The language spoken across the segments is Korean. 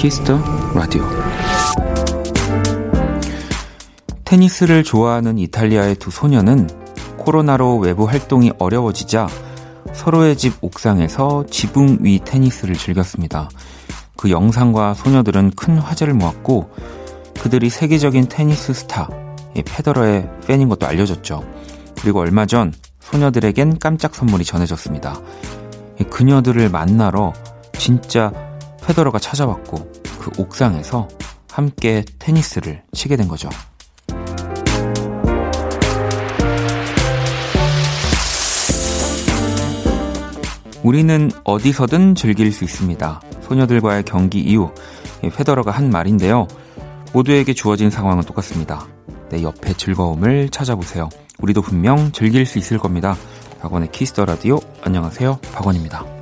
키스 더 라디오 테니스를 좋아하는 이탈리아의 두 소녀는 코로나로 외부 활동이 어려워지자 서로의 집 옥상에서 지붕 위 테니스를 즐겼습니다. 그 영상과 소녀들은 큰 화제를 모았고 그들이 세계적인 테니스 스타 페더러의 팬인 것도 알려졌죠. 그리고 얼마 전 소녀들에겐 깜짝 선물이 전해졌습니다. 그녀들을 만나러 진짜 페더러가 찾아왔고 그 옥상에서 함께 테니스를 치게 된 거죠. 우리는 어디서든 즐길 수 있습니다. 소녀들과의 경기 이후 페더러가 한 말인데요. 모두에게 주어진 상황은 똑같습니다. 내 옆에 즐거움을 찾아보세요. 우리도 분명 즐길 수 있을 겁니다. 박원의 키스터 라디오 안녕하세요. 박원입니다.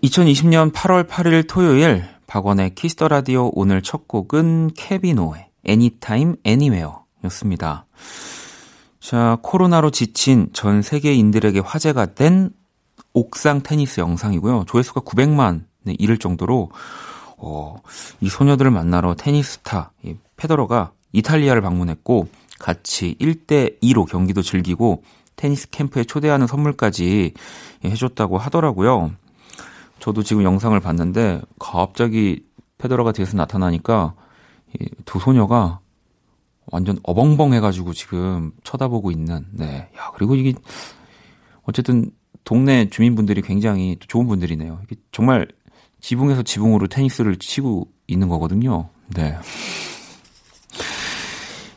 2020년 8월 8일 토요일 박원의 키스 더 라디오 오늘 첫 곡은 케빈오의 Anytime Anywhere 였습니다. 자, 코로나로 지친 전 세계인들에게 화제가 된 옥상 테니스 영상이고요. 조회수가 900만 네, 이를 정도로 어, 이 소녀들을 만나러 테니스 스타 페더러가 이탈리아를 방문했고 같이 1대 2로 경기도 즐기고 테니스 캠프에 초대하는 선물까지 해줬다고 하더라고요. 저도 지금 영상을 봤는데 갑자기 페더러가 뒤에서 나타나니까 두 소녀가 완전 어벙벙 해가지고 지금 쳐다보고 있는 네. 야 그리고 이게 어쨌든 동네 주민분들이 굉장히 좋은 분들이네요. 정말 지붕에서 지붕으로 테니스를 치고 있는 거거든요. 네.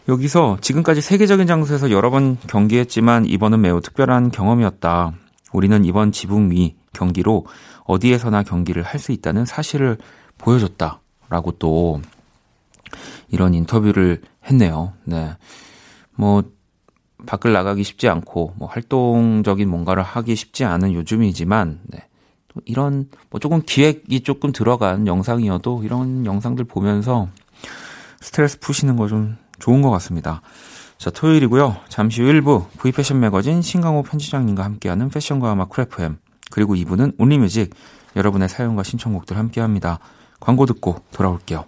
여기서 지금까지 세계적인 장소에서 여러 번 경기했지만 이번은 매우 특별한 경험이었다. 우리는 이번 지붕 위 경기로 어디에서나 경기를 할 수 있다는 사실을 보여줬다 라고 또 이런 인터뷰를 했네요. 네. 뭐, 밖을 나가기 쉽지 않고, 뭐, 활동적인 뭔가를 하기 쉽지 않은 요즘이지만, 네. 또 이런, 뭐, 조금 기획이 조금 들어간 영상이어도 이런 영상들 보면서 스트레스 푸시는 거 좀 좋은 것 같습니다. 자, 토요일이고요. 잠시 후 1부 V패션 매거진 신강호 편집장님과 함께하는 패션과 음악 쿨FM 그리고 2부는 Only Music 여러분의 사연과 신청곡들 함께합니다. 광고 듣고 돌아올게요.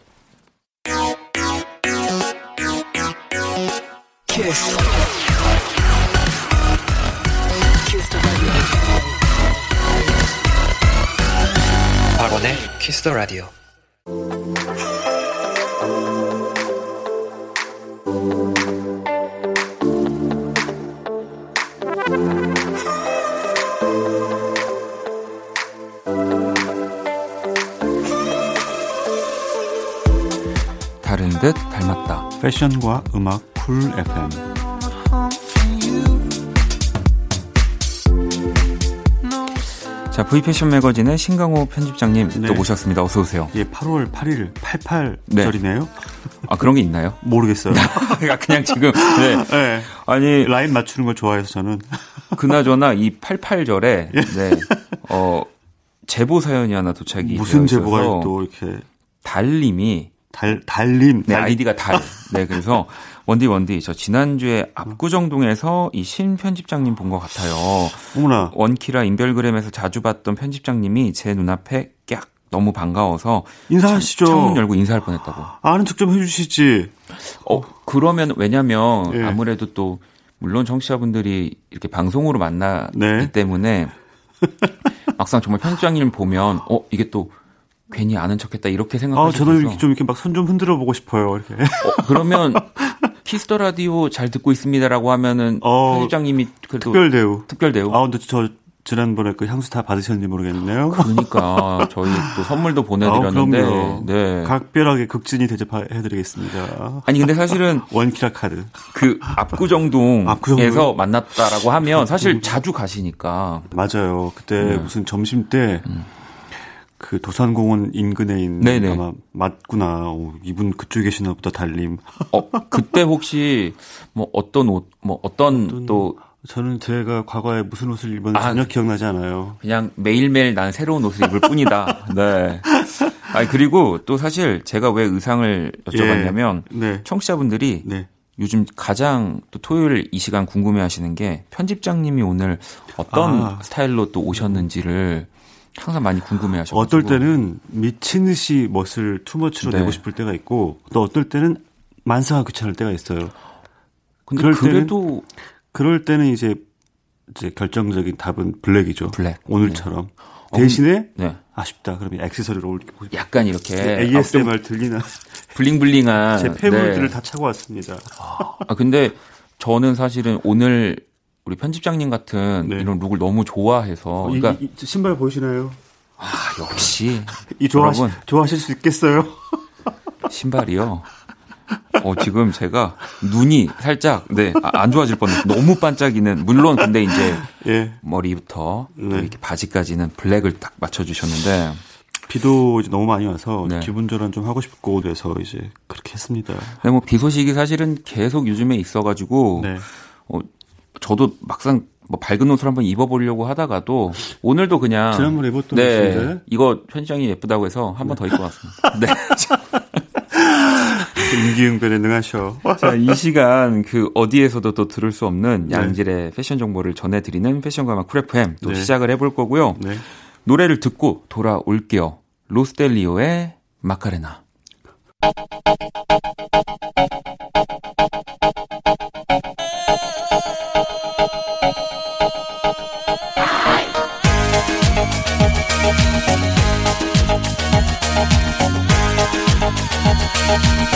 키스. 키스 더 라디오. 듯 닮았다. 패션과 음악 쿨 FM. 자, V패션 매거진의 신강호 편집장님 네. 또 모셨습니다. 어서 오세요. 예, 8월 8일 88절이네요. 네. 아, 그런 게 있나요? 모르겠어요. 그냥 지금 네. 네. 아니 라인 맞추는 걸 좋아해서 저는 그나저나 이 88절에 예. 네. 어 제보 사연이 하나 도착이 무슨 제보가 또 이렇게 달님이 달, 달님. 네, 아이디가 달. 네, 그래서 원디 원디 저 지난주에 압구정동에서 이 신 편집장님 본 것 같아요. 어머나. 원키라 인별그램에서 자주 봤던 편집장님이 제 눈앞에 꺅 너무 반가워서 인사하시죠. 창문 열고 인사할 뻔했다고. 아는 척 좀 해주시지. 어 그러면 왜냐면 예. 아무래도 또 물론 청취자분들이 이렇게 방송으로 만나기 네. 때문에 막상 정말 편집장님 보면 어 이게 또 괜히 아는 척했다 이렇게 생각하실 아, 저도 이렇게 좀 이렇게 막 손 좀 흔들어 보고 싶어요. 이렇게. 어, 그러면 키스 더 라디오 잘 듣고 있습니다라고 하면은 어, 편집장님이 그래도 특별 대우. 특별 대우. 아 근데 저 지난번에 그 향수 다 받으셨는지 모르겠네요. 그러니까 저희 또 선물도 보내드렸는데 아, 네. 각별하게 극진히 대접해드리겠습니다. 아니 근데 사실은 원키라 카드 그 압구정동에서 압구정동. 만났다라고 하면 사실 자주 가시니까 맞아요. 그때 네. 무슨 점심 때. 그 도산공원 인근에 있는 네네. 아마 맞구나. 오, 이분 그쪽에 계시나 보다 달림. 어 그때 혹시 뭐 어떤 옷뭐 어떤 또 저는 제가 과거에 무슨 옷을 입었는지 아, 전혀 기억나지 않아요. 그냥 매일매일 난 새로운 옷을 입을 뿐이다. 네. 아니 그리고 또 사실 제가 왜 의상을 여쭤봤냐면 예. 네. 청취자분들이 네. 요즘 가장 또 토요일 이 시간 궁금해 하시는 게 편집장님이 오늘 어떤 아. 스타일로 또 오셨는지를 항상 많이 궁금해 하셔가지고. 어떨 때는 미친 듯이 멋을 투머치로 네. 내고 싶을 때가 있고 또 어떨 때는 만사가 귀찮을 때가 있어요. 근데 그럴 때는 그래도 그럴 때는 이제 이제 결정적인 답은 블랙이죠. 블랙. 오늘처럼. 대신에 네. 아쉽다. 그러면 액세서리를 올리고 약간 이렇게 ASMR 들리는 아, bling bling한 제 패물들을 네. 다 차고 왔습니다. 아 근데 저는 사실은 오늘 우리 편집장님 같은 네. 이런 look을 너무 좋아해서 이- 그러니까 이, 이 신발 보이시나요? 아, 역시 이 좋아하시, 여러분 좋아하실 수 있겠어요? 신발이요. 어 지금 제가 눈이 살짝 네안 좋아질 뻔했어요. 너무 반짝이는 물론 근데 이제 예. 머리부터 또 네. 이렇게 바지까지는 블랙을 딱 맞춰 주셨는데 비도 이제 너무 많이 와서 네. 기분 전환 좀 하고 싶고 그래서 이제 그렇게 했습니다. 근데 뭐비 소식이 사실은 계속 요즘에 있어가지고 네. 어, 저도 막상 뭐 밝은 옷을 한번 입어보려고 하다가도 오늘도 그냥 지난번에 입었던 네 옷인데? 이거 편집장이 예쁘다고 해서 한번더 입고 왔습니다. 네. 임기응변에 능하셔. 자, 이 시간 그 어디에서도 또 들을 수 없는 네. 양질의 패션 정보를 전해드리는 패션과마 쿨FM 또 네. 시작을 해볼 거고요. 네. 노래를 듣고 돌아올게요. 로스텔리오의 마카레나. Buena.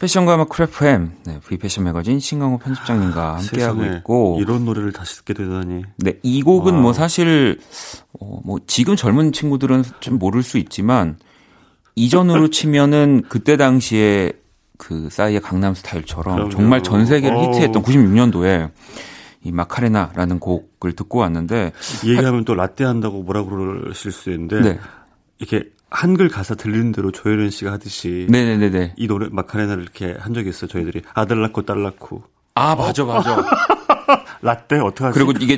패션과 음악 쿨FM 네, V 패션 매거진 신강호 편집장님과 함께하고 세상에 있고 이런 노래를 다시 듣게 되다니. 네, 이 곡은 wow. 뭐 사실 어, 뭐 지금 젊은 친구들은 좀 모를 수 있지만 이전으로 치면은 그때 당시에 그 싸이의 강남 스타일처럼 그럼요. 정말 전 세계를 어우. 히트했던 96년도에 이 마카레나라는 곡을 듣고 왔는데 이 얘기하면 또 라떼 한다고 뭐라 그러실 수 있는데 네. 이렇게 한글 가사 들리는 대로 조혜련 씨가 하듯이 네네네네. 이 노래 마카레나를 이렇게 한 적이 있어요. 저희들이 아들 낳고 딸 낳고 아 맞아 맞아. 라떼 어떡하지? 그리고 이게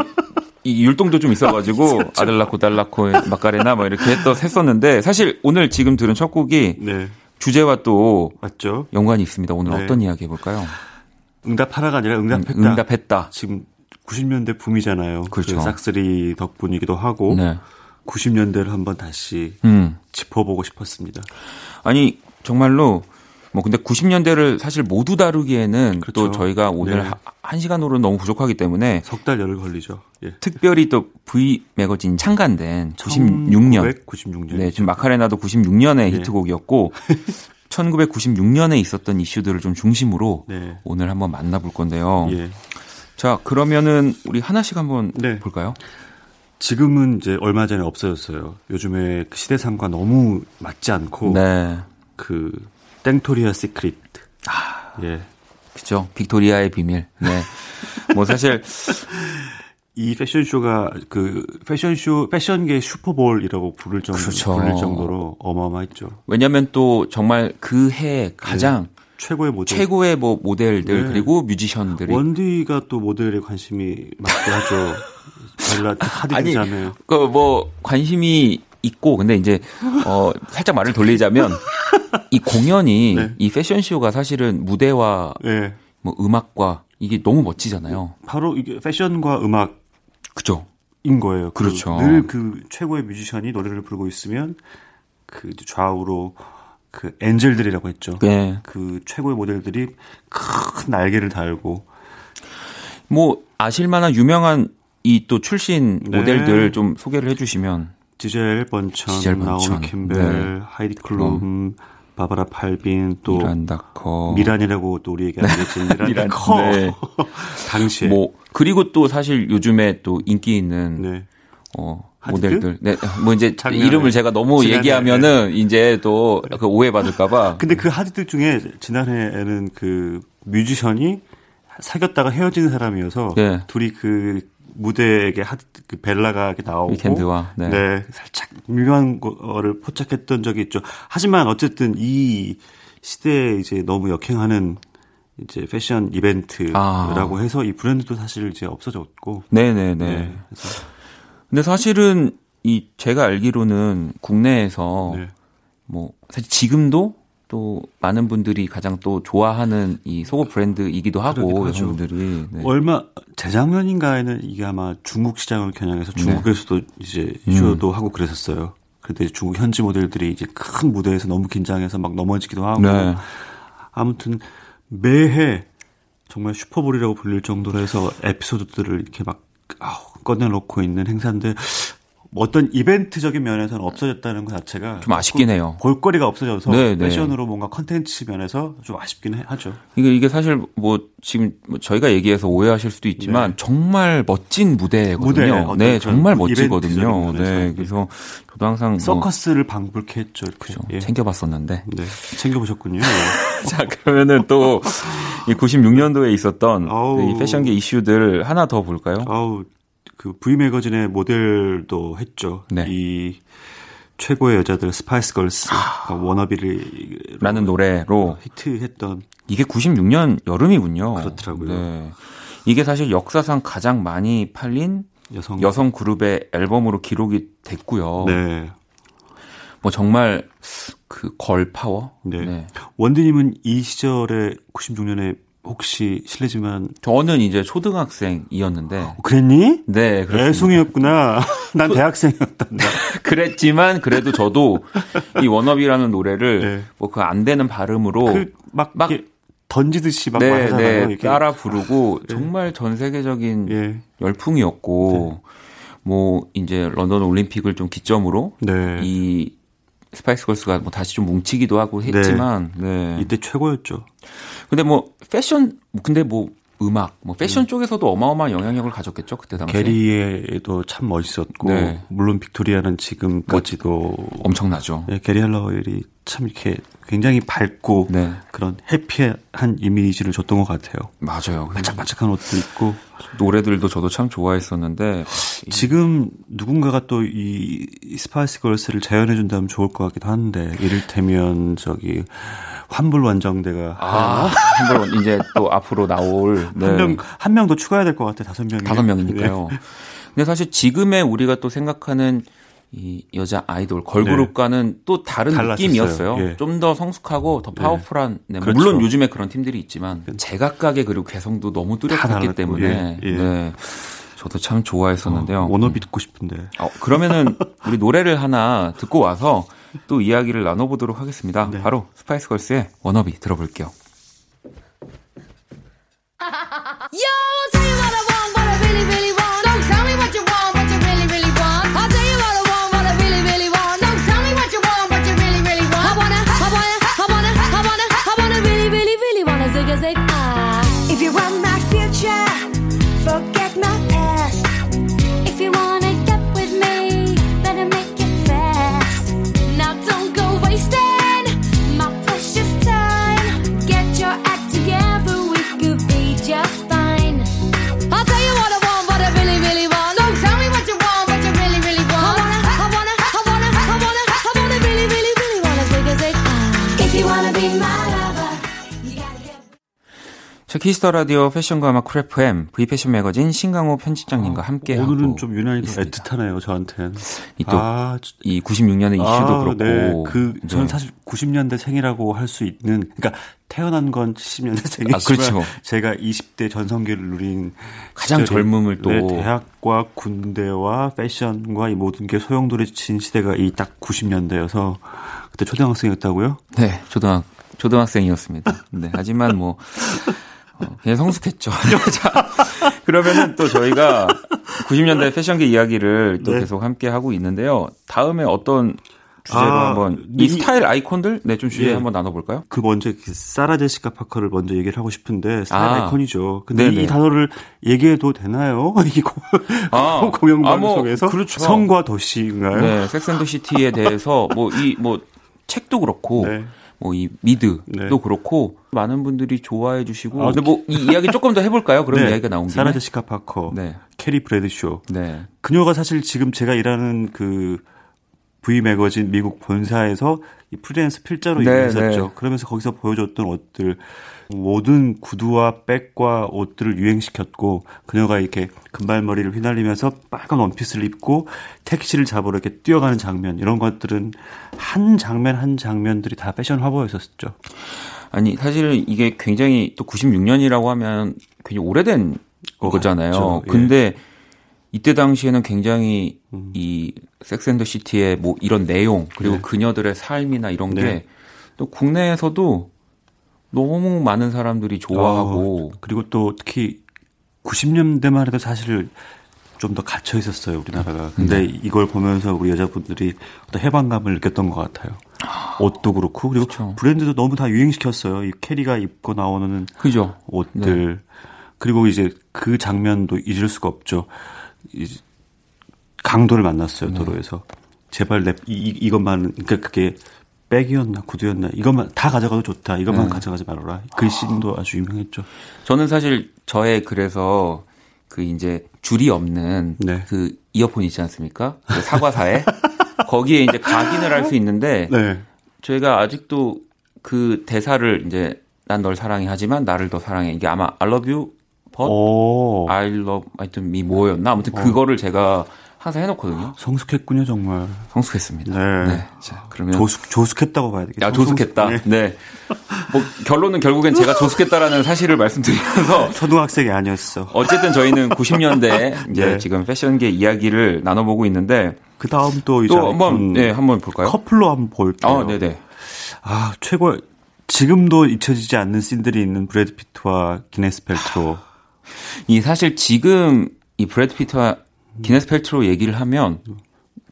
이 율동도 좀 있어가지고 아 들 낳고 딸 낳고 마카레나 뭐 이렇게 했 했었는데 사실 오늘 지금 들은 첫 곡이 네 주제와 또 맞죠? 연관이 있습니다. 오늘 네. 어떤 이야기 해볼까요? 응답하라가 아니라 응답했다. 응답했다. 지금 90년대 붐이잖아요. 그렇죠. 그 싹쓸이 덕분이기도 하고 네. 90년대를 한번 다시 음. 짚어보고 싶었습니다. 아니 정말로 뭐 근데 90년대를 사실 모두 다루기에는 또 그렇죠. 저희가 오늘 네. 하- 한 시간으로는 너무 부족하기 때문에 석 달 열흘 걸리죠. 예. 특별히 또 V 매거진 창간된 96년 1996년. 네, 지금 마카레나도 96년의 네. 히트곡이었고 1996년에 있었던 이슈들을 좀 중심으로 네. 오늘 한번 만나볼 건데요. 예. 자, 그러면은 우리 하나씩 한번 네. 볼까요? 지금은 이제 얼마 전에 없어졌어요. 요즘에 그 시대상과 너무 맞지 않고 네. 그 땡토리아 시크릿. 아. 예. 그죠. 빅토리아의 비밀. 네. 뭐 사실 이 패션쇼가 그 패션쇼 패션계 슈퍼볼이라고 부를 정도 그렇죠. 불릴 정도로 어마어마했죠. 왜냐면 또 정말 그 해 가장 최고의 모델. 최고의 뭐 모델들 네. 그리고 뮤지션들이 원디가 또 모델에 관심이 많게 하죠. 아니. 그 뭐 관심이 있고 근데 이제 어 살짝 말을 돌리자면 이 공연이 네. 이 패션쇼가 사실은 무대와 예. 뭐 음악과 이게 너무 멋지잖아요. 바로 이게 패션과 음악인 그죠? 거예요. 그 그렇죠. 늘 그 최고의 뮤지션이 노래를 부르고 있으면 그 좌우로 그 엔젤들이라고 했죠. 네. 그 최고의 모델들이 큰 날개를 달고 뭐 아실 만한 유명한 이 또 출신 네. 모델들 좀 소개를 해주시면 지젤 번천, 지젤. 나오미 캠벨, 네. 하이디 클룸, 바바라 팔빈, 또 미란다커, 미란이라고 또 우리 얘기하겠지. 미란 커. 네. 당시에. 뭐 그리고 또 사실 요즘에 또 인기 있는 네. 어? 모델들. 네, 뭐 이제 작년에, 이름을 제가 너무 얘기하면은 이제 또 그 오해받을까봐. 근데 그 하디드 중에 지난해에는 그 뮤지션이 사귀었다가 헤어진 사람이어서 네. 둘이 그 무대에 하디 그 벨라가 이렇게 나오고 위켄드와, 네. 살짝 미묘한 거를 포착했던 적이 있죠. 하지만 어쨌든 이 시대에 이제 너무 역행하는 이제 패션 이벤트라고 아. 해서 이 브랜드도 사실 이제 없어졌고 네네네. 네. 근데 사실은 이 제가 알기로는 국내에서 네. 뭐 사실 지금도 또 많은 분들이 가장 또 좋아하는 이 속옷 브랜드이기도 하고. 여성분들이 네. 얼마 재작년인가에는 이게 아마 중국 시장을 겨냥해서 중국에서도 이제 쇼도 하고 그랬었어요. 근데 중국 현지 모델들이 이제 큰 무대에서 너무 긴장해서 막 넘어지기도 하고 네. 아무튼 매해 정말 슈퍼볼이라고 불릴 정도로 해서 에피소드들을 이렇게 막 아우, 꺼내놓고 있는 행사인데 어떤 이벤트적인 면에서는 없어졌다는 것 자체가 좀 아쉽긴 해요. 볼거리가 없어져서 네, 네. 패션으로 뭔가 컨텐츠 면에서 좀 아쉽긴 해- 하죠. 이게 이게 사실 뭐 지금 뭐 저희가 얘기해서 오해하실 수도 있지만 정말 멋진 무대거든요. 네. 무대, 네, 정말 멋지거든요. 네, 그래서 저도 항상 뭐 서커스를 방불케 했죠. 그죠, 예. 챙겨봤었는데. 네, 챙겨보셨군요. 자, 그러면은 또 이 96년도에 있었던. 이 패션계 이슈들 하나 더 볼까요? 아우, 그 V 매거진의 모델도 했죠. 네. 이 최고의 여자들 스파이스 걸스 아. Wannabe라는 노래로 히트했던 이게 96년 여름이군요. 그렇더라고요. 네. 이게 사실 역사상 가장 많이 팔린 여성. 여성 그룹의 앨범으로 기록이 됐고요. 네. 뭐 정말 그 걸 파워. 네. 원디님은 이 시절에 96년에 혹시 실례지만 저는 이제 초등학생이었는데 어, 그랬니? 네, 그렇습니다. 애송이였구나. 난 대학생이었단다. 그랬지만 그래도 저도 이 워너비라는 노래를 네. 뭐그 안 되는 발음으로 그 막 막- 이렇게 던지듯이 막 네. 네, 이렇게. 따라 부르고 정말 전 세계적인 예. 열풍이었고 뭐 이제 런던 올림픽을 좀 기점으로 네. 이 스파이스 걸스가 뭐 다시 좀 뭉치기도 하고 했지만 네. 이때 최고였죠. 근데 뭐 패션 근데 뭐 음악 뭐 패션 쪽에서도 어마어마한 영향력을 가졌겠죠 그때 당시에 게리도 참 멋있었고 네. 물론 빅토리아는 지금까지도 엄청나죠. 예, 게리 할리웰이 참 이렇게 굉장히 밝고 네. 그런 happy한 이미지를 줬던 것 같아요. 맞아요. 반짝반짝한 옷도 입고 노래들도 저도 참 좋아했었는데 지금 누군가가 또 이 스파이스 걸스를 재현해 준다면 좋을 것 같기도 한데 이를테면 저기 환불 원정대가 아, 한번 이제 또 앞으로 나올 네. 한명한 명 더 추가해야 될 것 같아 다섯 명이 다섯 명이니까요. 근데 사실 지금의 우리가 또 생각하는 이 여자 아이돌 걸그룹과는 또 다른 네. 달랐었어요. 느낌이었어요. 예. 좀더 성숙하고 더 powerful한. 네, 그렇죠. 물론 요즘에 그런 팀들이 있지만 제각각의 그리고 개성도 너무 뚜렷했기 때문에 예, 예. 네, 저도 참 좋아했었는데요. 워너비 듣고 싶은데 어, 그러면은 우리 노래를 하나 듣고 와서 또 이야기를 나눠보도록 하겠습니다. 네. 바로 스파이스 걸스의 워너비 들어볼게요. Kiss the Radio 패션과 음악 Cool FM V 패션 매거진 신광호 편집장님과 함께 아, 오늘은 좀 유난히 더 있습니다. 애틋하네요, 저한텐. 이또 아, 이 96년의 이슈도 그렇고 네. 그, 저는 네. 사실 90년대 생이라고 할 수 있는, 그러니까 태어난 건 70년대 생이지만, 아, 그렇죠. 제가 20대 전성기를 누린 가장 젊음을 또- 네, 대학과 군대와 패션과 이 모든 게 소용돌이친 시대가 이 딱 90년대여서 그때 초등학생이었다고요? 네, 초등학 초등학생이었습니다. 네, 하지만 뭐 어, 그냥 성숙했죠. 자, 그러면은 또 저희가 90년대 패션계 이야기를 또 네. 계속 함께 하고 있는데요. 다음에 어떤 주제로 아, 한번 이- 이 스타일 아이콘들 네좀 주제 예. 한번 나눠볼까요? 그 먼저 그 사라 제시카 파커를 먼저 얘기를 하고 싶은데 스타일 아. 아이콘이죠. 근데 네네. 이 단어를 얘기해도 되나요? 이 고- 아, 공영 아, 뭐, 방송에서 그렇죠. 성과 도시인가요? 네, 섹스앤더시티에 대해서 뭐 이뭐 책도 그렇고 네. 뭐 이 미드도 네. 그렇고 많은 분들이 좋아해 주시고 아, 근데 뭐 이 이야기 조금 더 해볼까요? 그런 네. 이야기가 나온 김에 사라 제시카 파커, 네, 캐리 브래드쇼. 네, 그녀가 사실 지금 제가 일하는 그 V 매거진 미국 본사에서 이 프리랜서 필자로 네, 일했었죠. 네. 그러면서 거기서 보여줬던 옷들 모든 구두와 백과 옷들을 유행시켰고 그녀가 이렇게 금발머리를 휘날리면서 빨간 원피스를 입고 택시를 잡으러 이렇게 뛰어가는 장면 이런 것들은 한 장면 한 장면들이 다 패션 화보였었죠. 아니 사실 이게 굉장히 또 96년이라고 하면 굉장히 오래된 어, 거잖아요. 그렇죠. 예. 근데 이때 당시에는 굉장히 음. 이 섹스앤더 시티의 뭐 이런 내용 그리고 네. 그녀들의 삶이나 이런 네. 게또 국내에서도 너무 많은 사람들이 좋아하고 어, 그리고 또 특히 90년대만 해도 사실 좀 더 갇혀 있었어요 우리나라가. 근데 네. 이걸 보면서 우리 여자분들이 어떤 해방감을 느꼈던 것 같아요. 옷도 그렇고 그리고 그쵸. 브랜드도 너무 다 유행시켰어요. 이 캐리가 입고 나오는 그죠? 옷들 네. 그리고 이제 그 장면도 잊을 수가 없죠. 이 강도를 만났어요 네. 도로에서 제발 내 이, 이- 이것만 그러니까 그게 백이었나 구두였나 이것만 다 가져가도 좋다 이것만 네. 가져가지 말아라 그 씬도 아주 유명했죠. 저는 사실 저의 그래서 그 이제 줄이 없는 네. 그 이어폰 있지 않습니까? 그 사과사에 거기에 이제 각인을 할 수 있는데 네. 저희가 아직도 그 대사를 이제 난 널 사랑해 하지만 나를 더 사랑해 이게 아마 I love you but 오 I love 하여튼 미 뭐였나 아무튼 그거를 제가 항상 해놓거든요. 성숙했군요 정말. 성숙했습니다. 네. 자 그러면 조숙 조숙했다고 봐야 되겠죠. 야 조숙했다. 네. 네. 뭐 결론은 결국엔 제가 조숙했다라는 사실을 말씀드리면서 초등학생이 아니었어. 어쨌든 저희는 90년대 이제 네. 지금 패션계 이야기를 나눠보고 있는데 그 다음 또 이제 또 한번 아이콘 네 한번 볼까요? 커플로 한번 볼게요. 아 네네. 아 최고 지금도 잊혀지지 않는 씬들이 있는 브래드 피트와 기네스 펠트로. 이 사실 지금 이 브래드 피트와 기네스 펠트로 얘기를 하면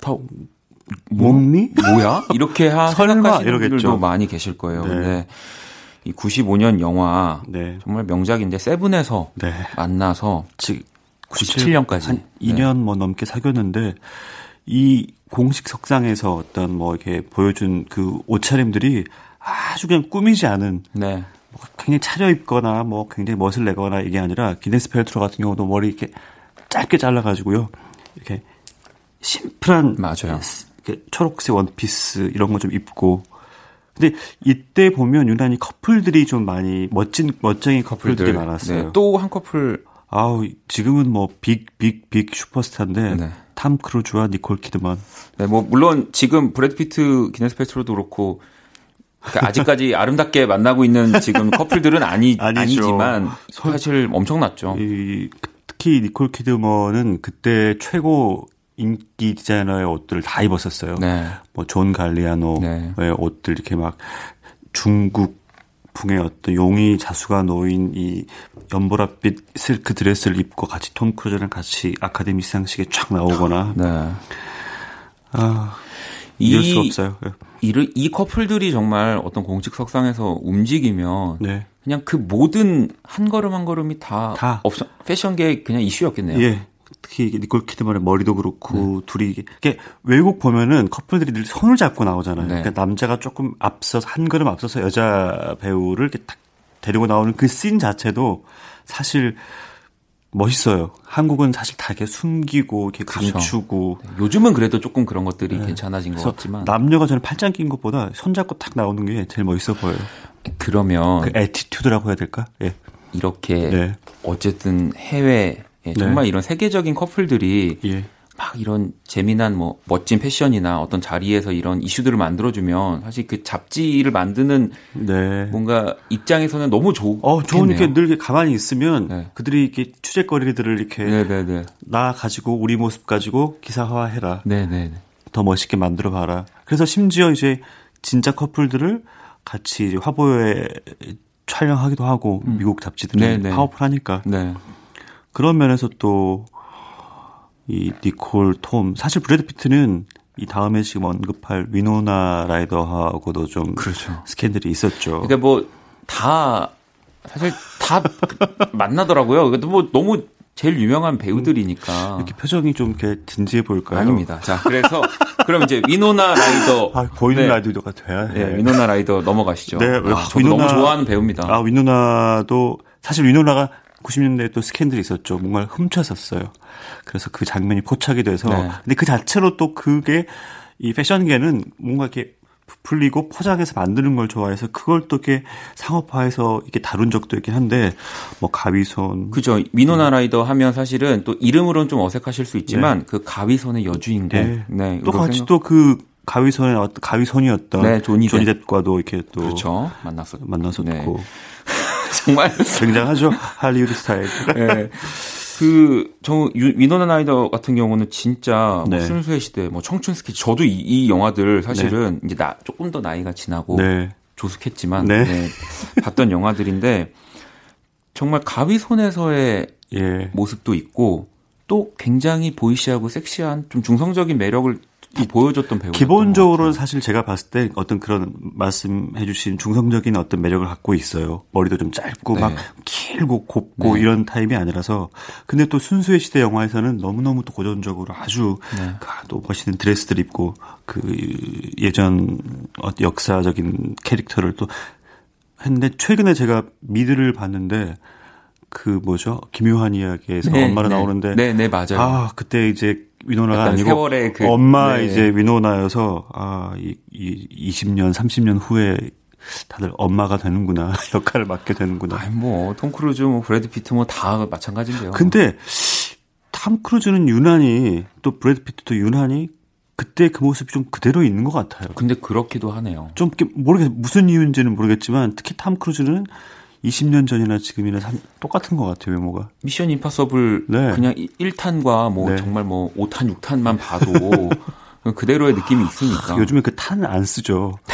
다 몸니? 뭐야? 이렇게 하, 설마 생각하시는 이러겠죠. 분들도 많이 계실 거예요. 네. 근데 이 95년 영화 네. 정말 명작인데 세븐에서 네. 만나서 지97 년까지. 한 2년 뭐 넘게 사귀었는데 이 공식 석상에서 어떤 뭐 이렇게 보여준 그 옷차림들이 아주 그냥 꾸미지 않은 네. 뭐 굉장히 차려입거나 뭐 굉장히 멋을 내거나 이게 아니라 기네스 펠트로 같은 경우도 머리 이렇게 짧게 잘라가지고요 이렇게 심플한 맞아요. 초록색 원피스 이런 거 좀 입고 근데 이때 보면 유난히 커플들이 좀 많이 멋진 멋쟁이 커플들이 많았어요. 네. 또한 커플 아우 지금은 뭐 big big big 슈퍼스타인데 네. 탐 크루즈와 니콜 키드먼 네, 뭐 물론 지금 브래드 피트 기네스 펠트로도 그렇고 그러니까 아직까지 아름답게 만나고 있는 지금 커플들은 아니 아니죠. 아니지만 사실 엄청났죠. 이 특히 니콜 키드먼은 그때 최고 인기 디자이너의 옷들을 다 입었었어요. 네. 뭐 존 갈리아노의 네. 옷들 이렇게 막 중국 풍의 어떤 용이 자수가 놓인 이 연보라빛 실크 드레스를 입고 같이 톰 크루즈랑 같이 아카데미 시상식에 쫙 나오거나 네. 아 이럴 수 이, 없어요. 예. 이, 이 커플들이 정말 어떤 공식 석상에서 움직이면 네. 그냥 그 모든 한 걸음 한 걸음이 다, 다. 없어, 패션계 그냥 이슈였겠네요. 예. 특히 이게 니콜 키드만의 머리도 그렇고 둘이 이게 외국 보면은 커플들이 늘 손을 잡고 나오잖아요. 네. 그러니까 남자가 조금 앞서서 한 걸음 앞서서 여자 배우를 이렇게 딱 데리고 나오는 그 씬 자체도 사실 멋있어요. 한국은 사실 다 이렇게 숨기고 이렇게 그렇죠. 감추고 요즘은 그래도 조금 그런 것들이 괜찮아진 것 같지만 남녀가 저는 팔짱 낀 것보다 손 잡고 딱 나오는 게 제일 멋있어 보여요. 그러면 그 attitude라고 해야 될까? 예. 이렇게 네. 어쨌든 해외 에 정말 이런 세계적인 커플들이 예. 막 이런 재미난 뭐 멋진 패션이나 어떤 자리에서 이런 이슈들을 만들어주면 사실 그 잡지를 만드는 네. 뭔가 입장에서는 너무 좋. 어, 좋으니까 늘 이렇게 가만히 있으면 네. 그들이 이렇게 취재거리들을 이렇게 네네네. 나 가지고 우리 모습 가지고 기사화해라. 네네네. 더 멋있게 만들어 봐라. 그래서 심지어 이제 진짜 커플들을 같이 화보에 촬영하기도 하고 미국 잡지들은 음. 네네. 파워풀하니까 네. 그런 면에서 또 이 니콜 톰 사실 브래드 피트는 이 다음에 지금 언급할 위노나 라이더하고도 좀 그렇죠. 스캔들이 있었죠. 그러니까 뭐 다 사실 다 만나더라고요. 그러니까 뭐 너무 제일 유명한 배우들이니까. 이렇게 표정이 좀 이렇게 진지해 보일까요? 아닙니다. 자, 그래서 그럼 이제 위노나 라이더. 아, 보이는 네. 라디오가 돼야 해. 네, 위노나 라이더 넘어가시죠. 네, 아, 저도 너무 좋아하는 배우입니다. 아, 위노나도 사실 위노나가 90년대에 또 스캔들이 있었죠. 뭔가를 훔쳤었어요. 그래서 그 장면이 포착이 돼서 네. 근데 그 자체로 또 그게 이 패션계는 뭔가 이렇게 풀리고 포장해서 만드는 걸 좋아해서 그걸 또 이렇게 상업화해서 이렇게 다룬 적도 있긴 한데 뭐 가위손 그죠. 위노나 라이더 하면 사실은 또 이름으로는 좀 어색하실 수 있지만 그 가위손의 여주인공. 네. 네. 또 같이 생각- 또그 가위손의 어떤 가위손이었던 네, 조니 뎁. 뎁과도 이렇게 또 그렇죠. 만났었. 만났었고 네. 정말 굉장하죠 할리우드 스타일. 네. 그, 저, 유- 위노나 라이더 같은 경우는 진짜, 뭐, 네. 순수의 시대, 뭐, 청춘 스케치. 저도 이, 이 영화들 사실은 이제 나, 조금 더 나이가 지나고, 네. 조숙했지만, 네. 네, 봤던 영화들인데, 정말 가위 손에서의 예. 모습도 있고, 또 굉장히 보이시하고 섹시한 좀 중성적인 매력을 또 보여줬던 배우. 기본적으로는 사실 제가 봤을 때 어떤 그런 말씀해주신 중성적인 어떤 매력을 갖고 있어요. 머리도 좀 짧고 네. 막 길고 곱고 네. 이런 타입이 아니라서. 근데 또 순수의 시대 영화에서는 너무너무 또 고전적으로 아주 네. 그또 멋있는 드레스들 입고 그 예전 어- 역사적인 캐릭터를 또 했는데 최근에 제가 미드를 봤는데 그 뭐죠 기묘한 이야기에서 네, 엄마로 네. 나오는데 네, 네, 맞아요. 아 그때 이제 위노나가 아니고 세월의 그- 엄마 네. 이제 위노나여서 아이 이 20년 30년 후에 다들 엄마가 되는구나 역할을 맡게 되는구나. 아니, 뭐, 톰 크루즈, 뭐, 브래드 피트 뭐, 다 마찬가지인데요. 근데 탐 크루즈는 유난히 또 브래드 피트도 유난히 그때 그 모습이 좀 그대로 있는 것 같아요. 근데 그렇기도 하네요. 좀 모르겠 무슨 이유인지는 모르겠지만 특히 탐 크루즈는 20년 전이나 지금이나 참 똑같은 것 같아요 외모가. 미션 임파서블 네. 그냥 1탄과 뭐 네. 정말 뭐 5탄, 6탄만 봐도 그대로의 느낌이 있으니까. 요즘에 그 탄 안 쓰죠.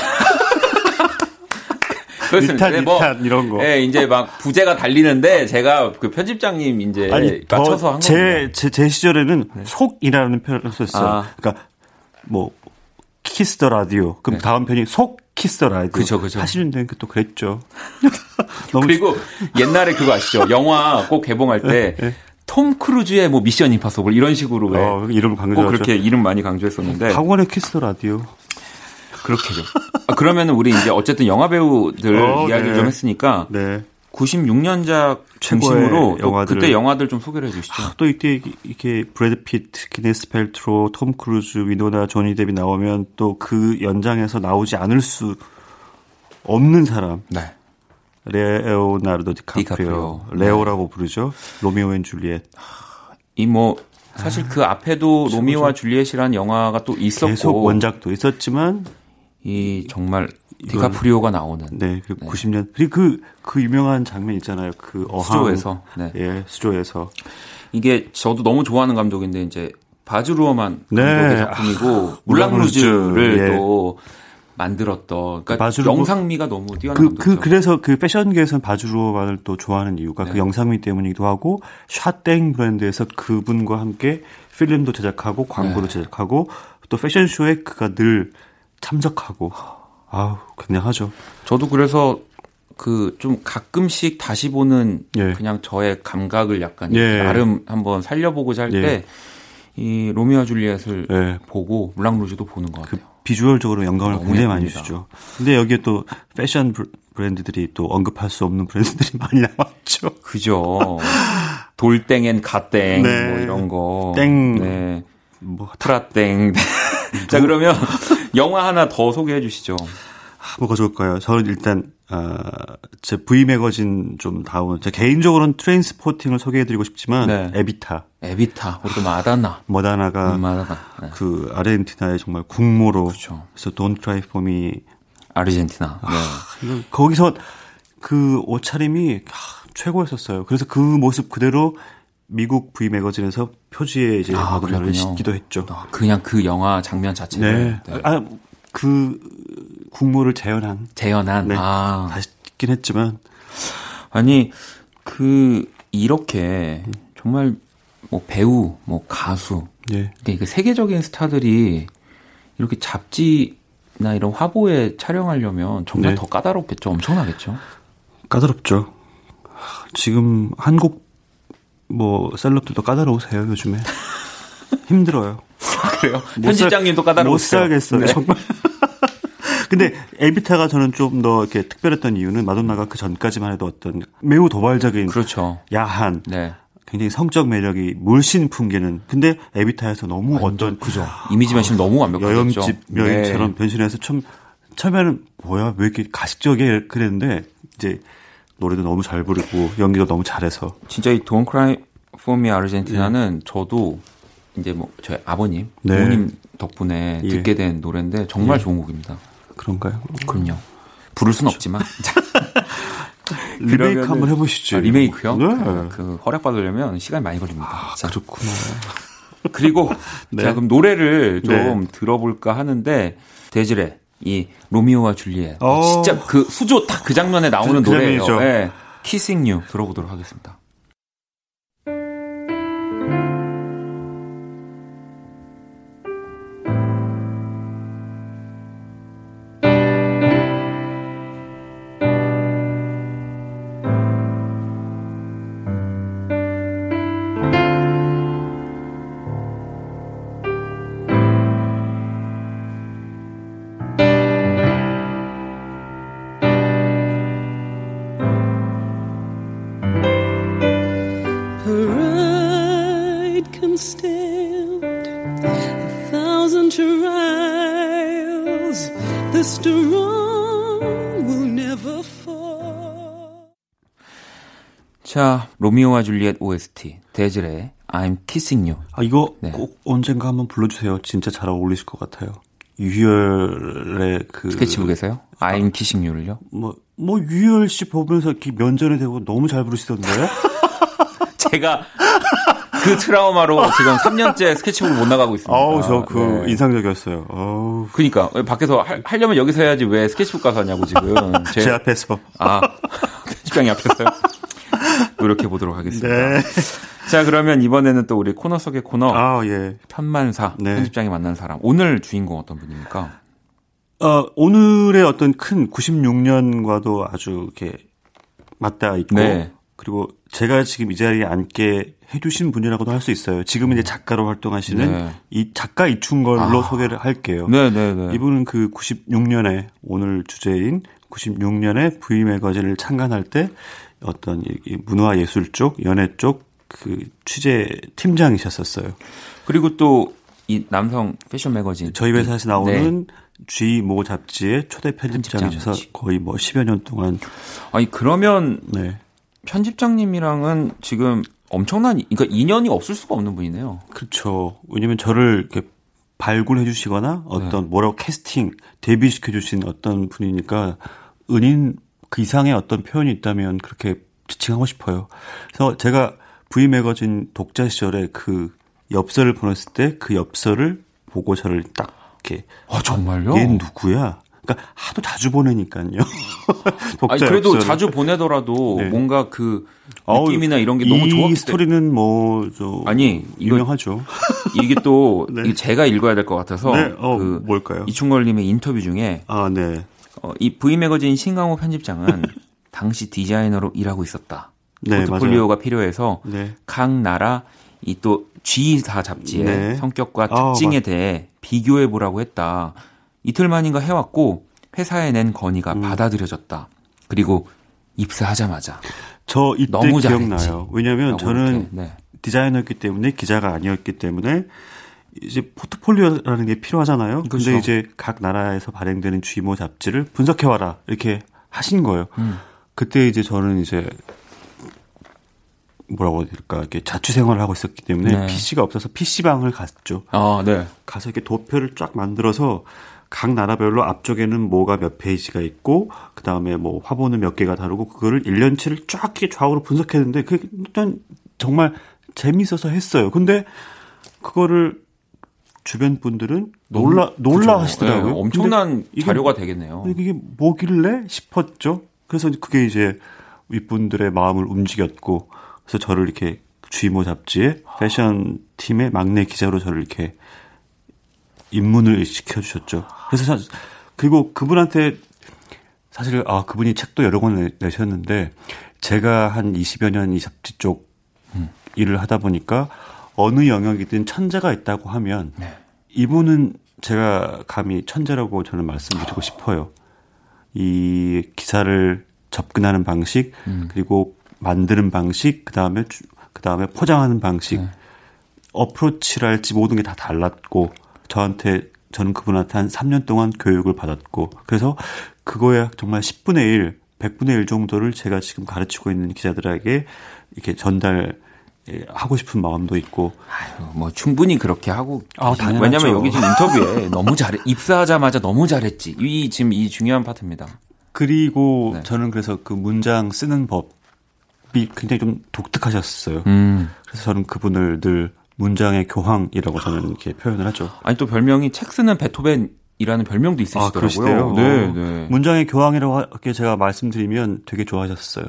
그렇습니다. 2탄, 네, 뭐, 2탄 이런 거. 예, 이제 막 부제가 달리는데 제가 그 편집장님 이제 맞춰서 한. 제, 제, 제 시절에는 속이라는 표현을 썼어요. 아. 그러니까 뭐 Kiss the Radio. 그럼 네. 다음 편이 속 Kiss the Radio. 그죠, 그죠. 80년대는 또 그랬죠. 그리고 옛날에 그거 아시죠? 영화 꼭 개봉할 때 톰 크루즈의 뭐 Mission Impossible 이런 식으로 왜 어, 이름을 꼭 강조하죠. 그렇게 이름 많이 강조했었는데 박원의 Kiss the Radio. 그렇게죠. 아, 그러면은 우리 이제 어쨌든 영화 배우들 어, 이야기를 네. 좀 했으니까 네. 96년작 최고의 중심으로 또 영화들을. 그때 영화들 좀 소개를 해주시죠. 또 이때 이렇게 브래드 피트, 기네스 펠트로, 톰 크루즈, 위노나, 조니 뎁이 나오면 또 그 연장에서 나오지 않을 수 없는 사람. 네. 레오나르도 디카프리오. 디카프리오. 레오라고 부르죠. Romeo and Juliet. 이뭐 사실 그 앞에도 로미오와 줄리엣이라는 영화가 또 있었고 계속 원작도 있었지만 이 정말 디카프리오가 나오는 네, 그 90년 그리고 그, 그 유명한 장면 있잖아요. 그 어항. 수조에서 네. 예, 수조에서. 이게 저도 너무 좋아하는 감독인데 이제 바즈 루어만 네. 감독의 작품이고 아, 물랑루즈를 물랑루즈. 예. 또 만들었던 그러니까 바즈 루어- 영상미가 너무 뛰어난 그. 그, 그래서 그 패션계에서는 바즈 루어만을 또 좋아하는 이유가 네. 그 영상미 때문이기도 하고, 샤땡 브랜드에서 그분과 함께 필름도 제작하고, 광고도 네. 제작하고, 또 패션쇼에 그가 늘 참석하고, 아우, 굉장하죠. 저도 그래서 그 좀 가끔씩 다시 보는 예. 그냥 저의 감각을 약간 예. 나름 한번 살려보고자 할 예. 때이 로미오와 줄리엣을 예. 보고 물랑 루즈도 보는 것그 같아요. 비주얼적으로 영감을 굉장히 많이 예쁩니다. 주죠. 근데 여기에 또 패션 브- 브랜드들이 또 언급할 수 없는 브랜드들이 많이 나왔죠. 그죠. 돌땡앤 가땡 네. 뭐 이런 거. 땡. 네. 뭐, 프라땡. 자 그러면 영화 하나 더 소개해 주시죠. 뭐가 좋을까요? 저는 일단 아, 제 V 매거진 좀 다운. 제 개인적으로는 Trainspotting을 소개해드리고 싶지만 네. 에비타, 에비타, 우리 또 마다나. 머다나가 음, 마다나. 네. 그 아르헨티나의 정말 국모로 그렇죠. 그래서 Don't Cry For Me Argentina. 네. 이거 거기서 그 옷차림이 하, 최고였었어요. 그래서 그 모습 그대로 미국 V 매거진에서 표지에 이제 아, 그렇군요. 싣기도 했죠. 아, 그냥 그 영화 장면 자체를 네. 아, 그 국모를 재현한 재현한. 네. 아, 다시 찍긴 했지만 아니 그 이렇게 정말 뭐 배우, 뭐 가수, 예. 그러니까 그 세계적인 스타들이 이렇게 잡지나 이런 화보에 촬영하려면 정말 네. 더 까다롭겠죠. 엄청나겠죠. 까다롭죠. 하, 지금 한국 뭐 셀럽들도 까다로우세요 요즘에 힘들어요. 그래요? 못 편집장님도 살- 까다로우세요. 못 살겠어요 네. 정말. 근데 에비타가 저는 좀 더 이렇게 특별했던 이유는 마돈나가 그 전까지만 해도 어떤 매우 도발적인 그렇죠. 야한 네. 굉장히 성적 매력이 물씬 풍기는 근데 에비타에서 너무 어떤 그죠. 이미지 변신 너무 완벽하죠. 여염집 여인처럼 변신해서 좀 처음에는 뭐야 왜 이렇게 가식적이야 그랬는데 이제 노래도 너무 잘 부르고 연기도 너무 잘해서 진짜 이 Don't Cry For Me 아르헨티나는 저도 이제 뭐 저희 아버님, 네. 부모님 덕분에 예. 듣게 된 노래인데 정말 예. 좋은 곡입니다. 그런가요? 그럼요. 부를 순 없지만 리메이크 한번 해보시죠. 아, 리메이크요? 네. 그 허락 받으려면 시간이 많이 걸립니다. 자, 그렇구나. 그리고 네. 자 그럼 노래를 좀 네. 들어볼까 하는데 데즈레 이 로미오와 줄리엣 어. 진짜 그 수조 딱 그 장면에 나오는 그 노래예요. 예. 키싱 유 들어보도록 하겠습니다. 로미오와 줄리엣 OST 데즈레 I'm Kissing You 아 이거 네. 꼭 언젠가 한번 불러주세요. 진짜 잘 어울리실 것 같아요. 유열의 그 스케치북에서요? I'm Kissing You를요? 뭐뭐 유열 씨 보면서 이렇게 면전에 대고 너무 잘 부르시던데. 제가 그 트라우마로 지금 3년째 스케치북을 못 나가고 있습니다. 아우 저그 네. 인상적이었어요. 어우 그니까 밖에서 하, 하려면 여기서 해야지 왜 스케치북 가서 하냐고 지금 제, 제 앞에서 아 편집장이 앞에서요 노력해 보도록 하겠습니다. 네. 자 그러면 이번에는 또 우리 코너 속의 코너 아 예. 편만사 네. 편집장이 만난 사람 오늘 주인공 어떤 분입니까? 어 오늘의 어떤 큰 96년과도 아주 이렇게 맞닿아 있고 네. 그리고 제가 지금 이 자리에 앉게 해주신 분이라고도 할 수 있어요. 지금 이제 작가로 활동하시는 네. 이 작가 이충걸로 아. 소개를 할게요. 네네네. 이분은 그 96년에 오늘 주제인 96년에 V 매거진을 창간할 때 어떤 문화 예술 쪽, 연예 쪽그 취재 팀장이셨었어요. 그리고 또 이 남성 패션 매거진 저희 회사에서 나오는 네. G 모 잡지의 초대 편집장이셔서. 거의 뭐 10여 년 동안 아니 그러면 네. 편집장님이랑은 지금 엄청난 그러니까 인연이 없을 수가 없는 분이네요. 그렇죠. 왜냐면 저를 이렇게 발굴해 주시거나 어떤 네. 뭐라고 캐스팅, 데뷔시켜 주신 어떤 분이니까 은인 그 이상의 어떤 표현이 있다면 그렇게 지칭하고 싶어요. 그래서 제가 V 매거진 독자 시절에 그 엽서를 보냈을 때 그 엽서를 보고 저를 딱 이렇게 아 정말요? 얘 누구야? 그러니까 하도 자주 보내니까요. 독자 아니 그래도 엽서를. 자주 보내더라도 네. 뭔가 그 느낌이나 이런 게 너무 이 좋았기 때문에 스토리는 뭐 저 아니, 이거- 유명하죠. 이게 또 네. 이게 제가 읽어야 될 것 같아서 네, 어, 그 뭘까요? 이충걸 님의 인터뷰 중에 아, 네. 어, 이 V 매거진 신강호 편집장은 당시 디자이너로 일하고 있었다. 네, 포트폴리오가 필요해서 네. 각 나라 이 또 G사 잡지의 네. 성격과 아, 특징에 맞- 대해 비교해 보라고 했다. 이틀 만인가 해왔고 회사에 낸 건의가 음. 받아들여졌다. 그리고 입사하자마자 저 이때 너무 잘했지. 기억나요. 왜냐면 라고 저는 네. 디자이너였기 때문에 기자가 아니었기 때문에 이제 포트폴리오라는 게 필요하잖아요. 그렇죠. 근데 이제 각 나라에서 발행되는 GMO 잡지를 분석해 와라 이렇게 하신 거예요. 음. 그때 이제 저는 이제 뭐라고 해야 될까 이렇게 자취 생활을 하고 있었기 때문에 네. PC가 없어서 PC방을 갔죠. 아, 네. 가서 이렇게 도표를 쫙 만들어서 각 나라별로 앞쪽에는 뭐가 몇 페이지가 있고 그 다음에 뭐 화보는 몇 개가 다르고 그거를 1년치를 쫙 이렇게 좌우로 분석했는데 그게 일단 정말 재밌어서 했어요. 근데 그거를 주변 분들은 놀라 놀라 그죠. 하시더라고요. 네, 엄청난 근데 이게 자료가 되겠네요. 이게 뭐길래 싶었죠. 그래서 그게 이제 윗분들의 마음을 움직였고 그래서 저를 이렇게 주이모 잡지에 패션 팀의 막내 기자로 저를 이렇게 입문을 시켜주셨죠. 그래서 사- 그리고 그분한테 사실 아 그분이 책도 여러 권 내- 내셨는데 제가 한 20여 년 이 잡지 쪽 일을 하다 보니까 어느 영역이든 천재가 있다고 하면 이분은 제가 감히 천재라고 저는 말씀드리고 싶어요. 이 기사를 접근하는 방식 그리고 만드는 방식 그다음에 주- 그다음에 포장하는 방식 어프로치랄지 모든 게 다 달랐고 저한테 저는 그분한테 한 3년 동안 교육을 받았고 그래서 그거에 정말 10분의 1, 100분의 1 정도를 제가 지금 가르치고 있는 기자들에게 이렇게 전달 예, 하고 싶은 마음도 있고 아유, 뭐 충분히 그렇게 하고. 아. 당연하죠. 왜냐면 여기 지금 인터뷰에 너무 잘해. 입사하자마자 너무 잘했지. 이 지금 이 중요한 파트입니다. 그리고 네. 저는 그래서 그 문장 쓰는 법이 굉장히 좀 독특하셨어요. 음. 그래서 저는 그분을 늘 문장의 교황이라고 저는 이렇게 표현을 하죠. 아니 또 별명이 책 쓰는 베토벤 이라는 별명도 있으시더라고요. 그러시대요? 네, 어, 네. 문장의 교황이라고 이렇게 제가 말씀드리면 되게 좋아하셨어요.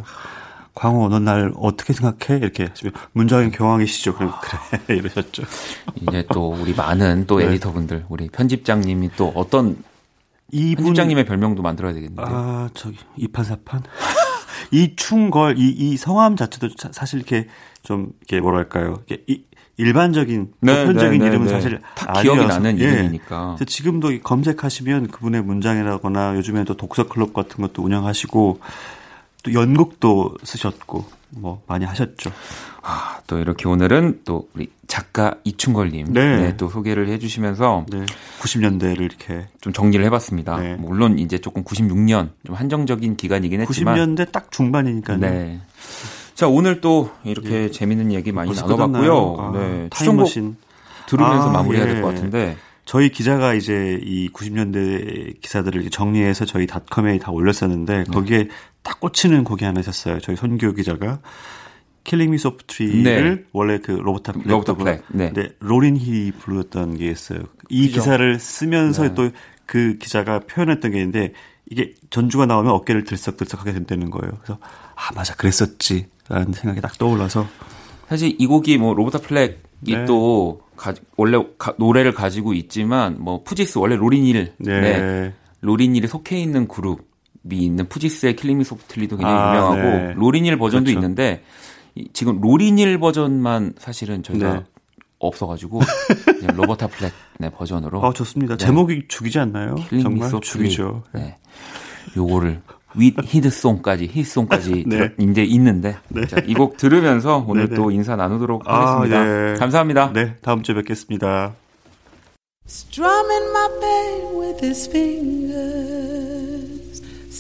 광호 너날 어떻게 생각해? 이렇게 하시면 문장의 교황이시죠. 그럼 그래 이러셨죠. 이제 또 우리 많은 또 네. 에디터분들, 우리 편집장님이 또 어떤 이분 편집장님의 별명도 만들어야 되겠는데. 아 저기 이판사판 이충걸 이, 이 성함 자체도 자- 사실 이렇게 좀 이렇게 뭐랄까요 이게 이, 일반적인 네, 보편적인 네, 네, 이름은 네. 사실 다 기억이. 나는 예. 이름이니까. 지금도 이 검색하시면 그분의 문장이라거나 요즘에 또 독서 클럽 같은 것도 운영하시고 또 연극도 쓰셨고 뭐 많이 하셨죠. 아, 또 이렇게 오늘은 또 우리 작가 이충걸님 네. 네, 또 소개를 해주시면서 네. 90년대를 이렇게 좀 정리를 해봤습니다. 네. 물론 이제 조금 96년 좀 한정적인 기간이긴 했지만 90년대 딱 중반이니까요. 네. 자 오늘 또 이렇게 재밌는 얘기 많이 나눠봤고요. 아, 네. 타임머신. 들으면서 아, 마무리해야 예. 될것 같은데. 저희 기자가 이제 이 90년대 기사들을 정리해서 저희 닷컴에 다 올렸었는데 네. 거기에 딱 꽂히는 곡이 하나 있었어요. 저희 손교 기자가 Killing Me Softly를 네. 원래 그 로버타 플렉 로버타 플렉, 네. 근데 로린 힐이 불렀던 게 있어요. 이 그죠. 기사를 쓰면서 네. 또그 기자가 표현했던 게 있는데 이게 전주가 나오면 어깨를 들썩들썩하게 된다는 거예요. 그래서 아 맞아 그랬었지라는 생각이 딱 떠올라서 사실 이 곡이 뭐 로버타 플렉이 네. 또 가- 원래 가- 노래를 가지고 있지만 뭐 푸지스 원래 로린 힐 네. 네. 로린힐이 속해 있는 그룹이 있는 푸지스의 Killing Me Softly도 굉장히 아, 유명하고 네. 로린힐 버전도 그렇죠. 있는데 이- 지금 로린힐 버전만 사실은 저희가 네. 없어가지고 로버타 플렉 네, 버전으로 아 좋습니다. 네. 제목이 죽이지 않나요? 킬링미 정말 소프트리 죽이죠. 네. 요거를 윗 히트송까지 히트송까지 네. 이제 있는데 이곡 들으면서 오늘 네네. 또 인사 나누도록 아, 하겠습니다. 예. 감사합니다. 네, 다음 주에 뵙겠습니다. Strumming my pain with his fingers,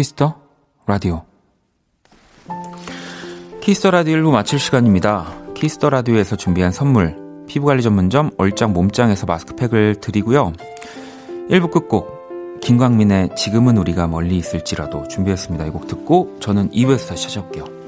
Kiss the Radio. Kiss the Radio를 마칠 시간입니다. Kiss the Radio에서 준비한 선물. 피부관리 전문점 얼짱 몸짱에서 마스크팩을 드리고요. 1부 끝곡 김광민의 지금은 우리가 멀리 있을지라도 준비했습니다. 이 곡 듣고 저는 2부에서 다시 찾아올게요.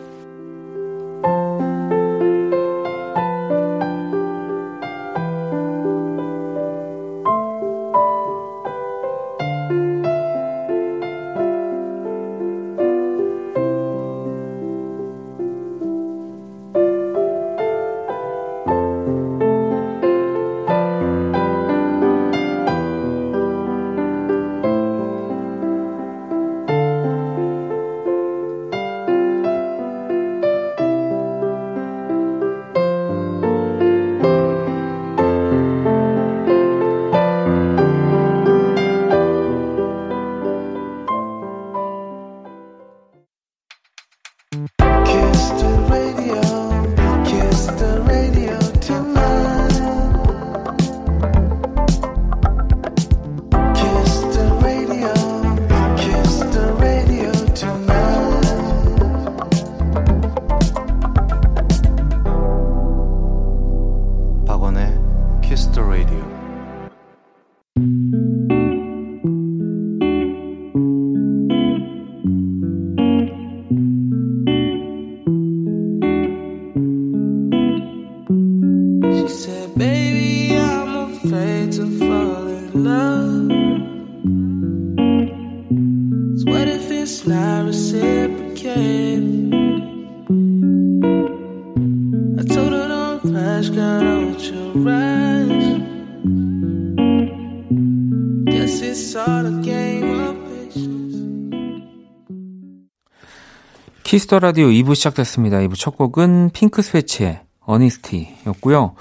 Kiss the Radio 2부 시작됐습니다. 2부 첫 곡은 핑크 스웨츠의 Honesty였고요.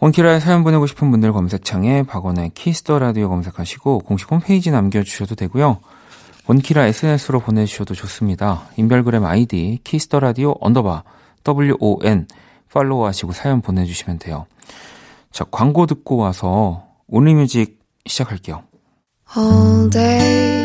원키라에 사연 보내고 싶은 분들 검색창에 박원의 Kiss the Radio 검색하시고 공식 홈페이지 남겨주셔도 되고요. 원키라 SNS로 보내주셔도 좋습니다. 인별그램 아이디 Kiss the Radio 언더바 WON 팔로우하시고 사연 보내주시면 돼요. 자 광고 듣고 와서 Only Music 시작할게요. All day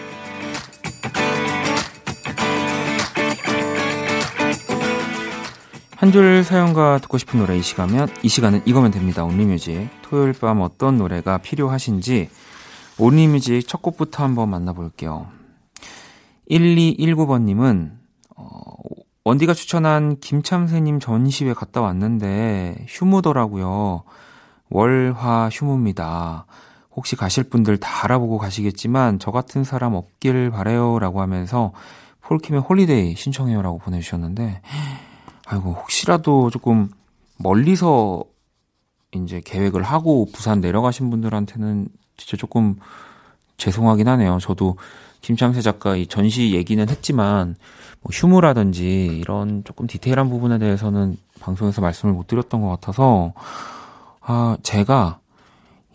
한 줄 사연과 듣고 싶은 노래 이 시간면 이 시간은 이거면 됩니다. Only Music. 토요일 밤 어떤 노래가 필요하신지 Only Music 첫 곡부터 한번 만나볼게요. 1219번님은 어, 원디가 추천한 김참새님 전시회 갔다 왔는데 휴무더라고요. 월화 휴무입니다. 혹시 가실 분들 다 알아보고 가시겠지만 저 같은 사람 없길 바래요라고 하면서 폴킴의 Holiday 신청해요라고 보내주셨는데 아이고 혹시라도 조금 멀리서 이제 계획을 하고 부산 내려가신 분들한테는 진짜 조금 죄송하긴 하네요. 저도 김참새 작가 이 전시 얘기는 했지만 뭐 휴무라든지 이런 조금 디테일한 부분에 대해서는 방송에서 말씀을 못 드렸던 것 같아서 아, 제가,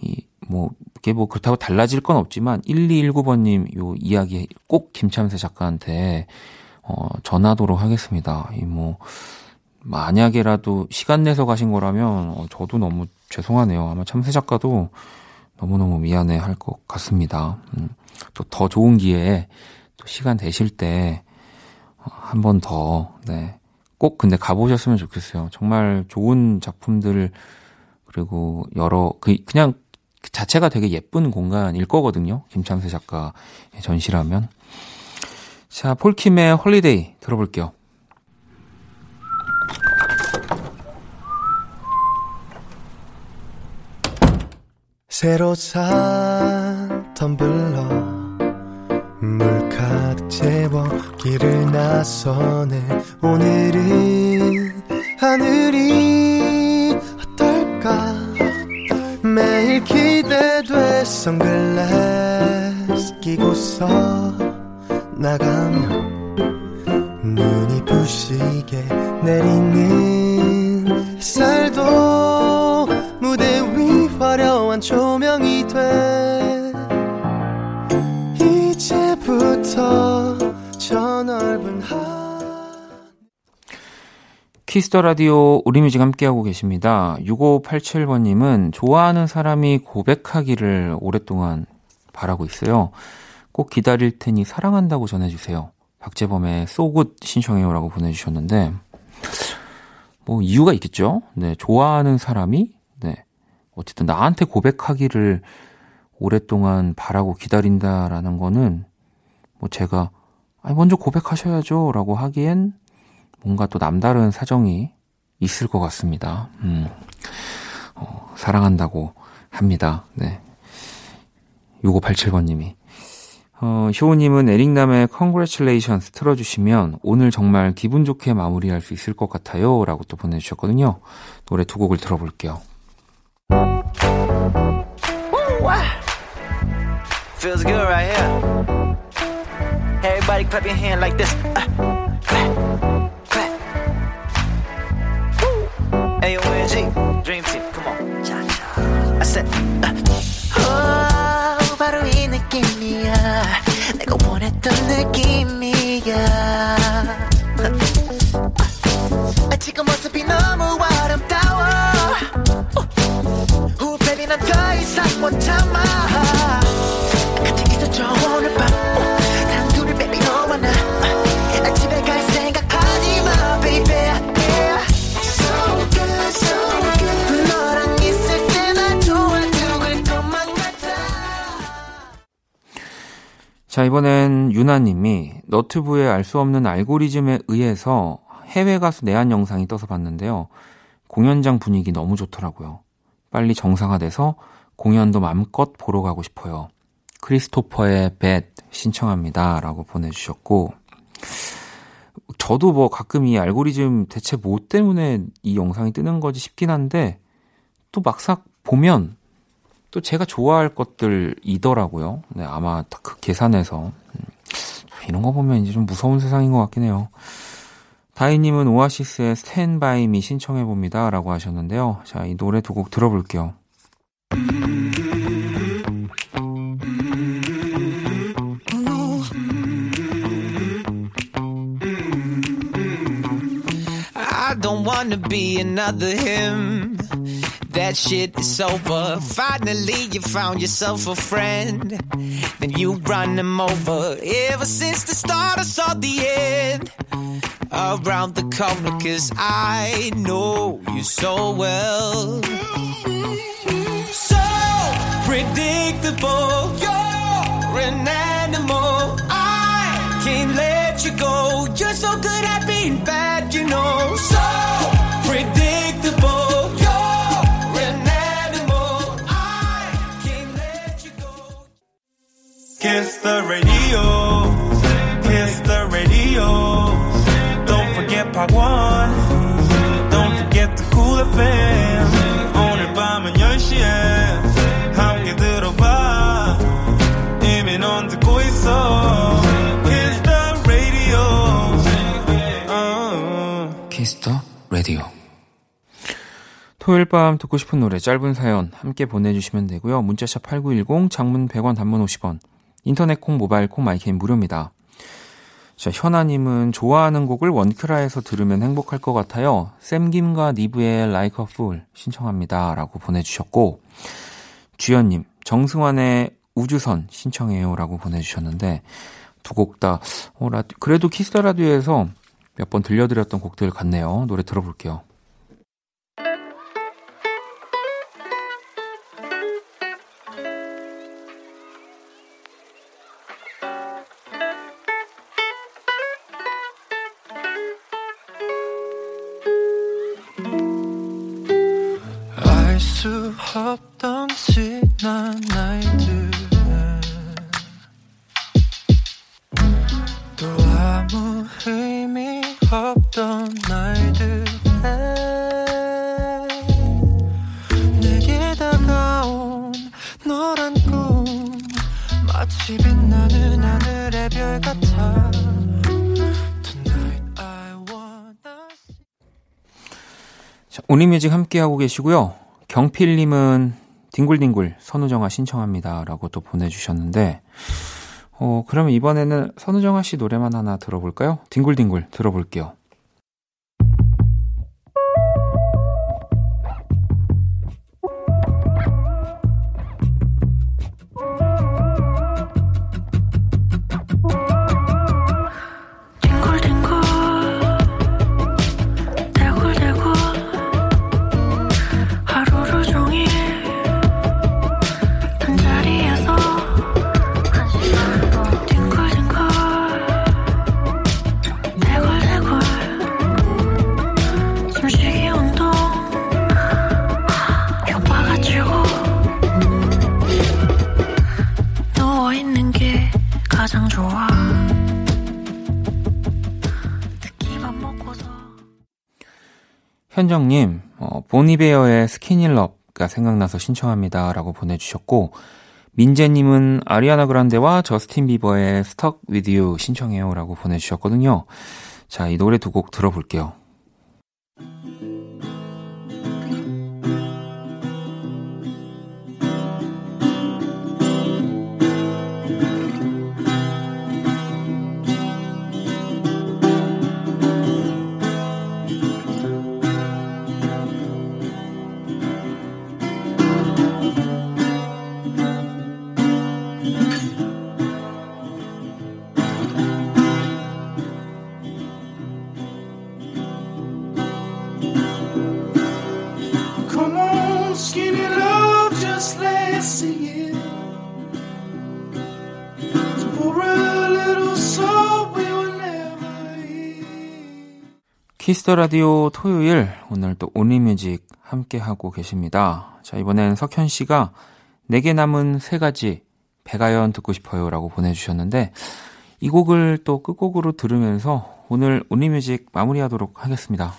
이, 뭐, 이게 뭐 그렇다고 달라질 건 없지만, 1219번님 요 이야기 꼭 김참새 작가한테, 어, 전하도록 하겠습니다. 이 뭐, 만약에라도 시간 내서 가신 거라면, 어, 저도 너무 죄송하네요. 아마 참새 작가도 너무너무 미안해 할 것 같습니다. 음, 또더 좋은 기회에 또 시간 되실 때, 어, 한번 더, 네. 꼭 근데 가보셨으면 좋겠어요. 정말 좋은 작품들, 그리고 여러 그 그냥 그 자체가 되게 예쁜 공간일 거거든요. 김참새 작가의 전시라면. 자, 폴킴의 Holiday 들어볼게요. 새로 산 텀블러 물 가득 채워 길을 나서네. 오늘은 하늘이 어떨까? 매일 기대돼 선글라스 끼고서 나가면 내리는 Kiss the Radio Only Music 함께하고 계십니다. 6587번님은 좋아하는 사람이 고백하기를 오랫동안 바라고 있어요. 꼭 기다릴 테니 사랑한다고 전해주세요. 박재범의 So Good 신청해요라고 보내주셨는데, 뭐 이유가 있겠죠? 네, 좋아하는 사람이, 네, 어쨌든 나한테 고백하기를 오랫동안 바라고 기다린다라는 거는, 뭐 제가, 아니, 먼저 고백하셔야죠 라고 하기엔 뭔가 또 남다른 사정이 있을 것 같습니다. 음, 어, 사랑한다고 합니다. 네. 6587번님이. 어, 효우님은 에릭남의 Congratulations 틀어주시면 오늘 정말 기분 좋게 마무리할 수 있을 것 같아요. 라고 또 보내주셨거든요. 노래 두 곡을 들어볼게요. Feels good right here. Everybody clap your hand like this. Uh, clap, clap. Woo. AONG, Dream Team, come on. Cha-cha. I said, uh. 어, 바로 이 느낌이야 내가 원했던 느낌이야 아, 지금 모습이 너무 아름다워 후 baby 난 더 이상 못 참아 자, 이번엔 유나님이 너튜브의 알 수 없는 알고리즘에 의해서 해외 가수 내한 영상이 떠서 봤는데요. 공연장 분위기 너무 좋더라고요. 빨리 정상화돼서 공연도 마음껏 보러 가고 싶어요. 크리스토퍼의 뱃 신청합니다. 라고 보내주셨고, 저도 뭐 가끔 이 알고리즘 대체 뭐 때문에 이 영상이 뜨는 거지 싶긴 한데, 또 막상 보면 또 제가 좋아할 것들이더라고요. 네, 아마 딱그 계산해서. 음, 이런 거 보면 이제 좀 무서운 세상인 것 같긴 해요. 다이님은 오아시스의 스탠 바이 미 신청해봅니다. 라고 하셨는데요. 자, 이 노래 두 곡 들어볼게요. That shit is over. Finally, you found yourself a friend. Then you run him over. Ever since the start, I saw the end. Around the corner, cause I know you so well. So predictable. You're an animal. I can't let you go. You're so good at being bad, you know. So Kiss the radio. Kiss the radio. Don't forget part one. Don't forget the cool FM. 오늘 밤은 10시에 함께 들어봐. 이미 넌 듣고 있어. Kiss the radio. 어. Kiss the Radio. 토요일 밤 듣고 싶은 노래 짧은 사연 함께 보내주시면 되고요. 문자샵 8910, 장문 100원, 단문 50원, 인터넷 콩, 모바일 콩, 마이K는 무료입니다. 자, 현아님은 좋아하는 곡을 원키라에서 들으면 행복할 것 같아요. 샘김과 니브의 Like a Fool 신청합니다. 라고 보내주셨고, 주연님, 정승환의 우주선 신청해요. 라고 보내주셨는데, 두 곡 다, 어, 라디, 그래도 Kiss the Radio에서 몇 번 들려드렸던 곡들 같네요. 노래 들어볼게요. 뮤직 함께하고 계시고요. 경필님은 딩굴딩굴 선우정아 신청합니다. 라고 또 보내주셨는데, 어, 그러면 이번에는 선우정아 씨 노래만 하나 들어볼까요? 딩굴딩굴 들어볼게요. 어, 본 이베어의 Skinny Love가 생각나서 신청합니다. 라고 보내주셨고, 민재님은 아리아나 그란데와 저스틴 비버의 Stuck with U 신청해요. 라고 보내주셨거든요. 자, 이 노래 두 곡 들어볼게요. Kiss the Radio 토요일 오늘 또 Only Music 함께 하고 계십니다. 자 이번엔 석현 씨가 내게 남은 세 가지 백아연 듣고 싶어요 라고 보내주셨는데 이 곡을 또 끝곡으로 들으면서 오늘 Only Music 마무리하도록 하겠습니다.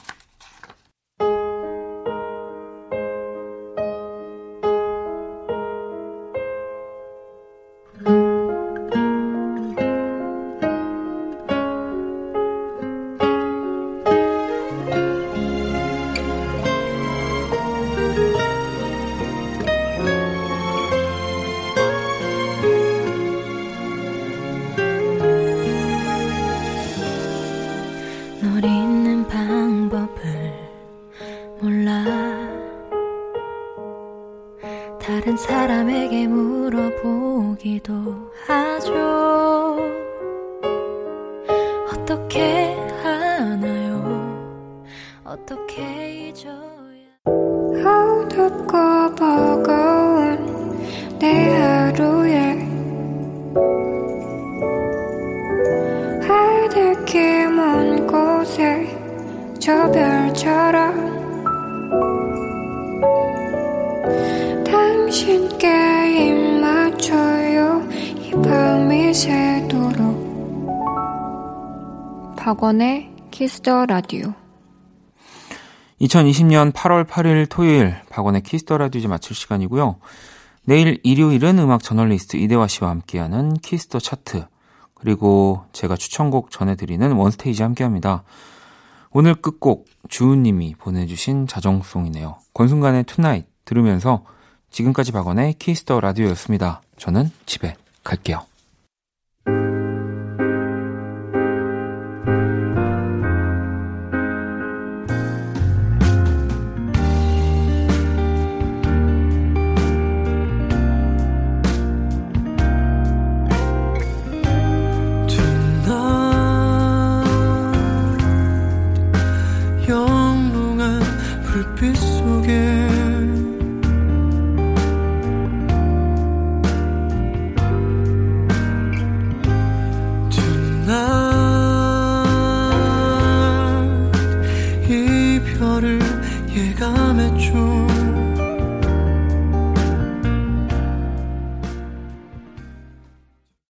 저 별처럼 당신께 입 맞춰요 이 밤이 새도록 박원의 키스 더 라디오 2020년 8월 8일 토요일 박원의 키스 더 라디오 이제 마칠 시간이고요. 내일 일요일은 음악 저널리스트 이대화 씨와 함께하는 키스 더 차트 그리고 제가 추천곡 전해드리는 원스테이지 함께합니다. 오늘 끝곡 주은님이 보내주신 자정송이네요. 권순관의 Tonight 들으면서 지금까지 박원의 키스 더 라디오였습니다. 저는 집에 갈게요.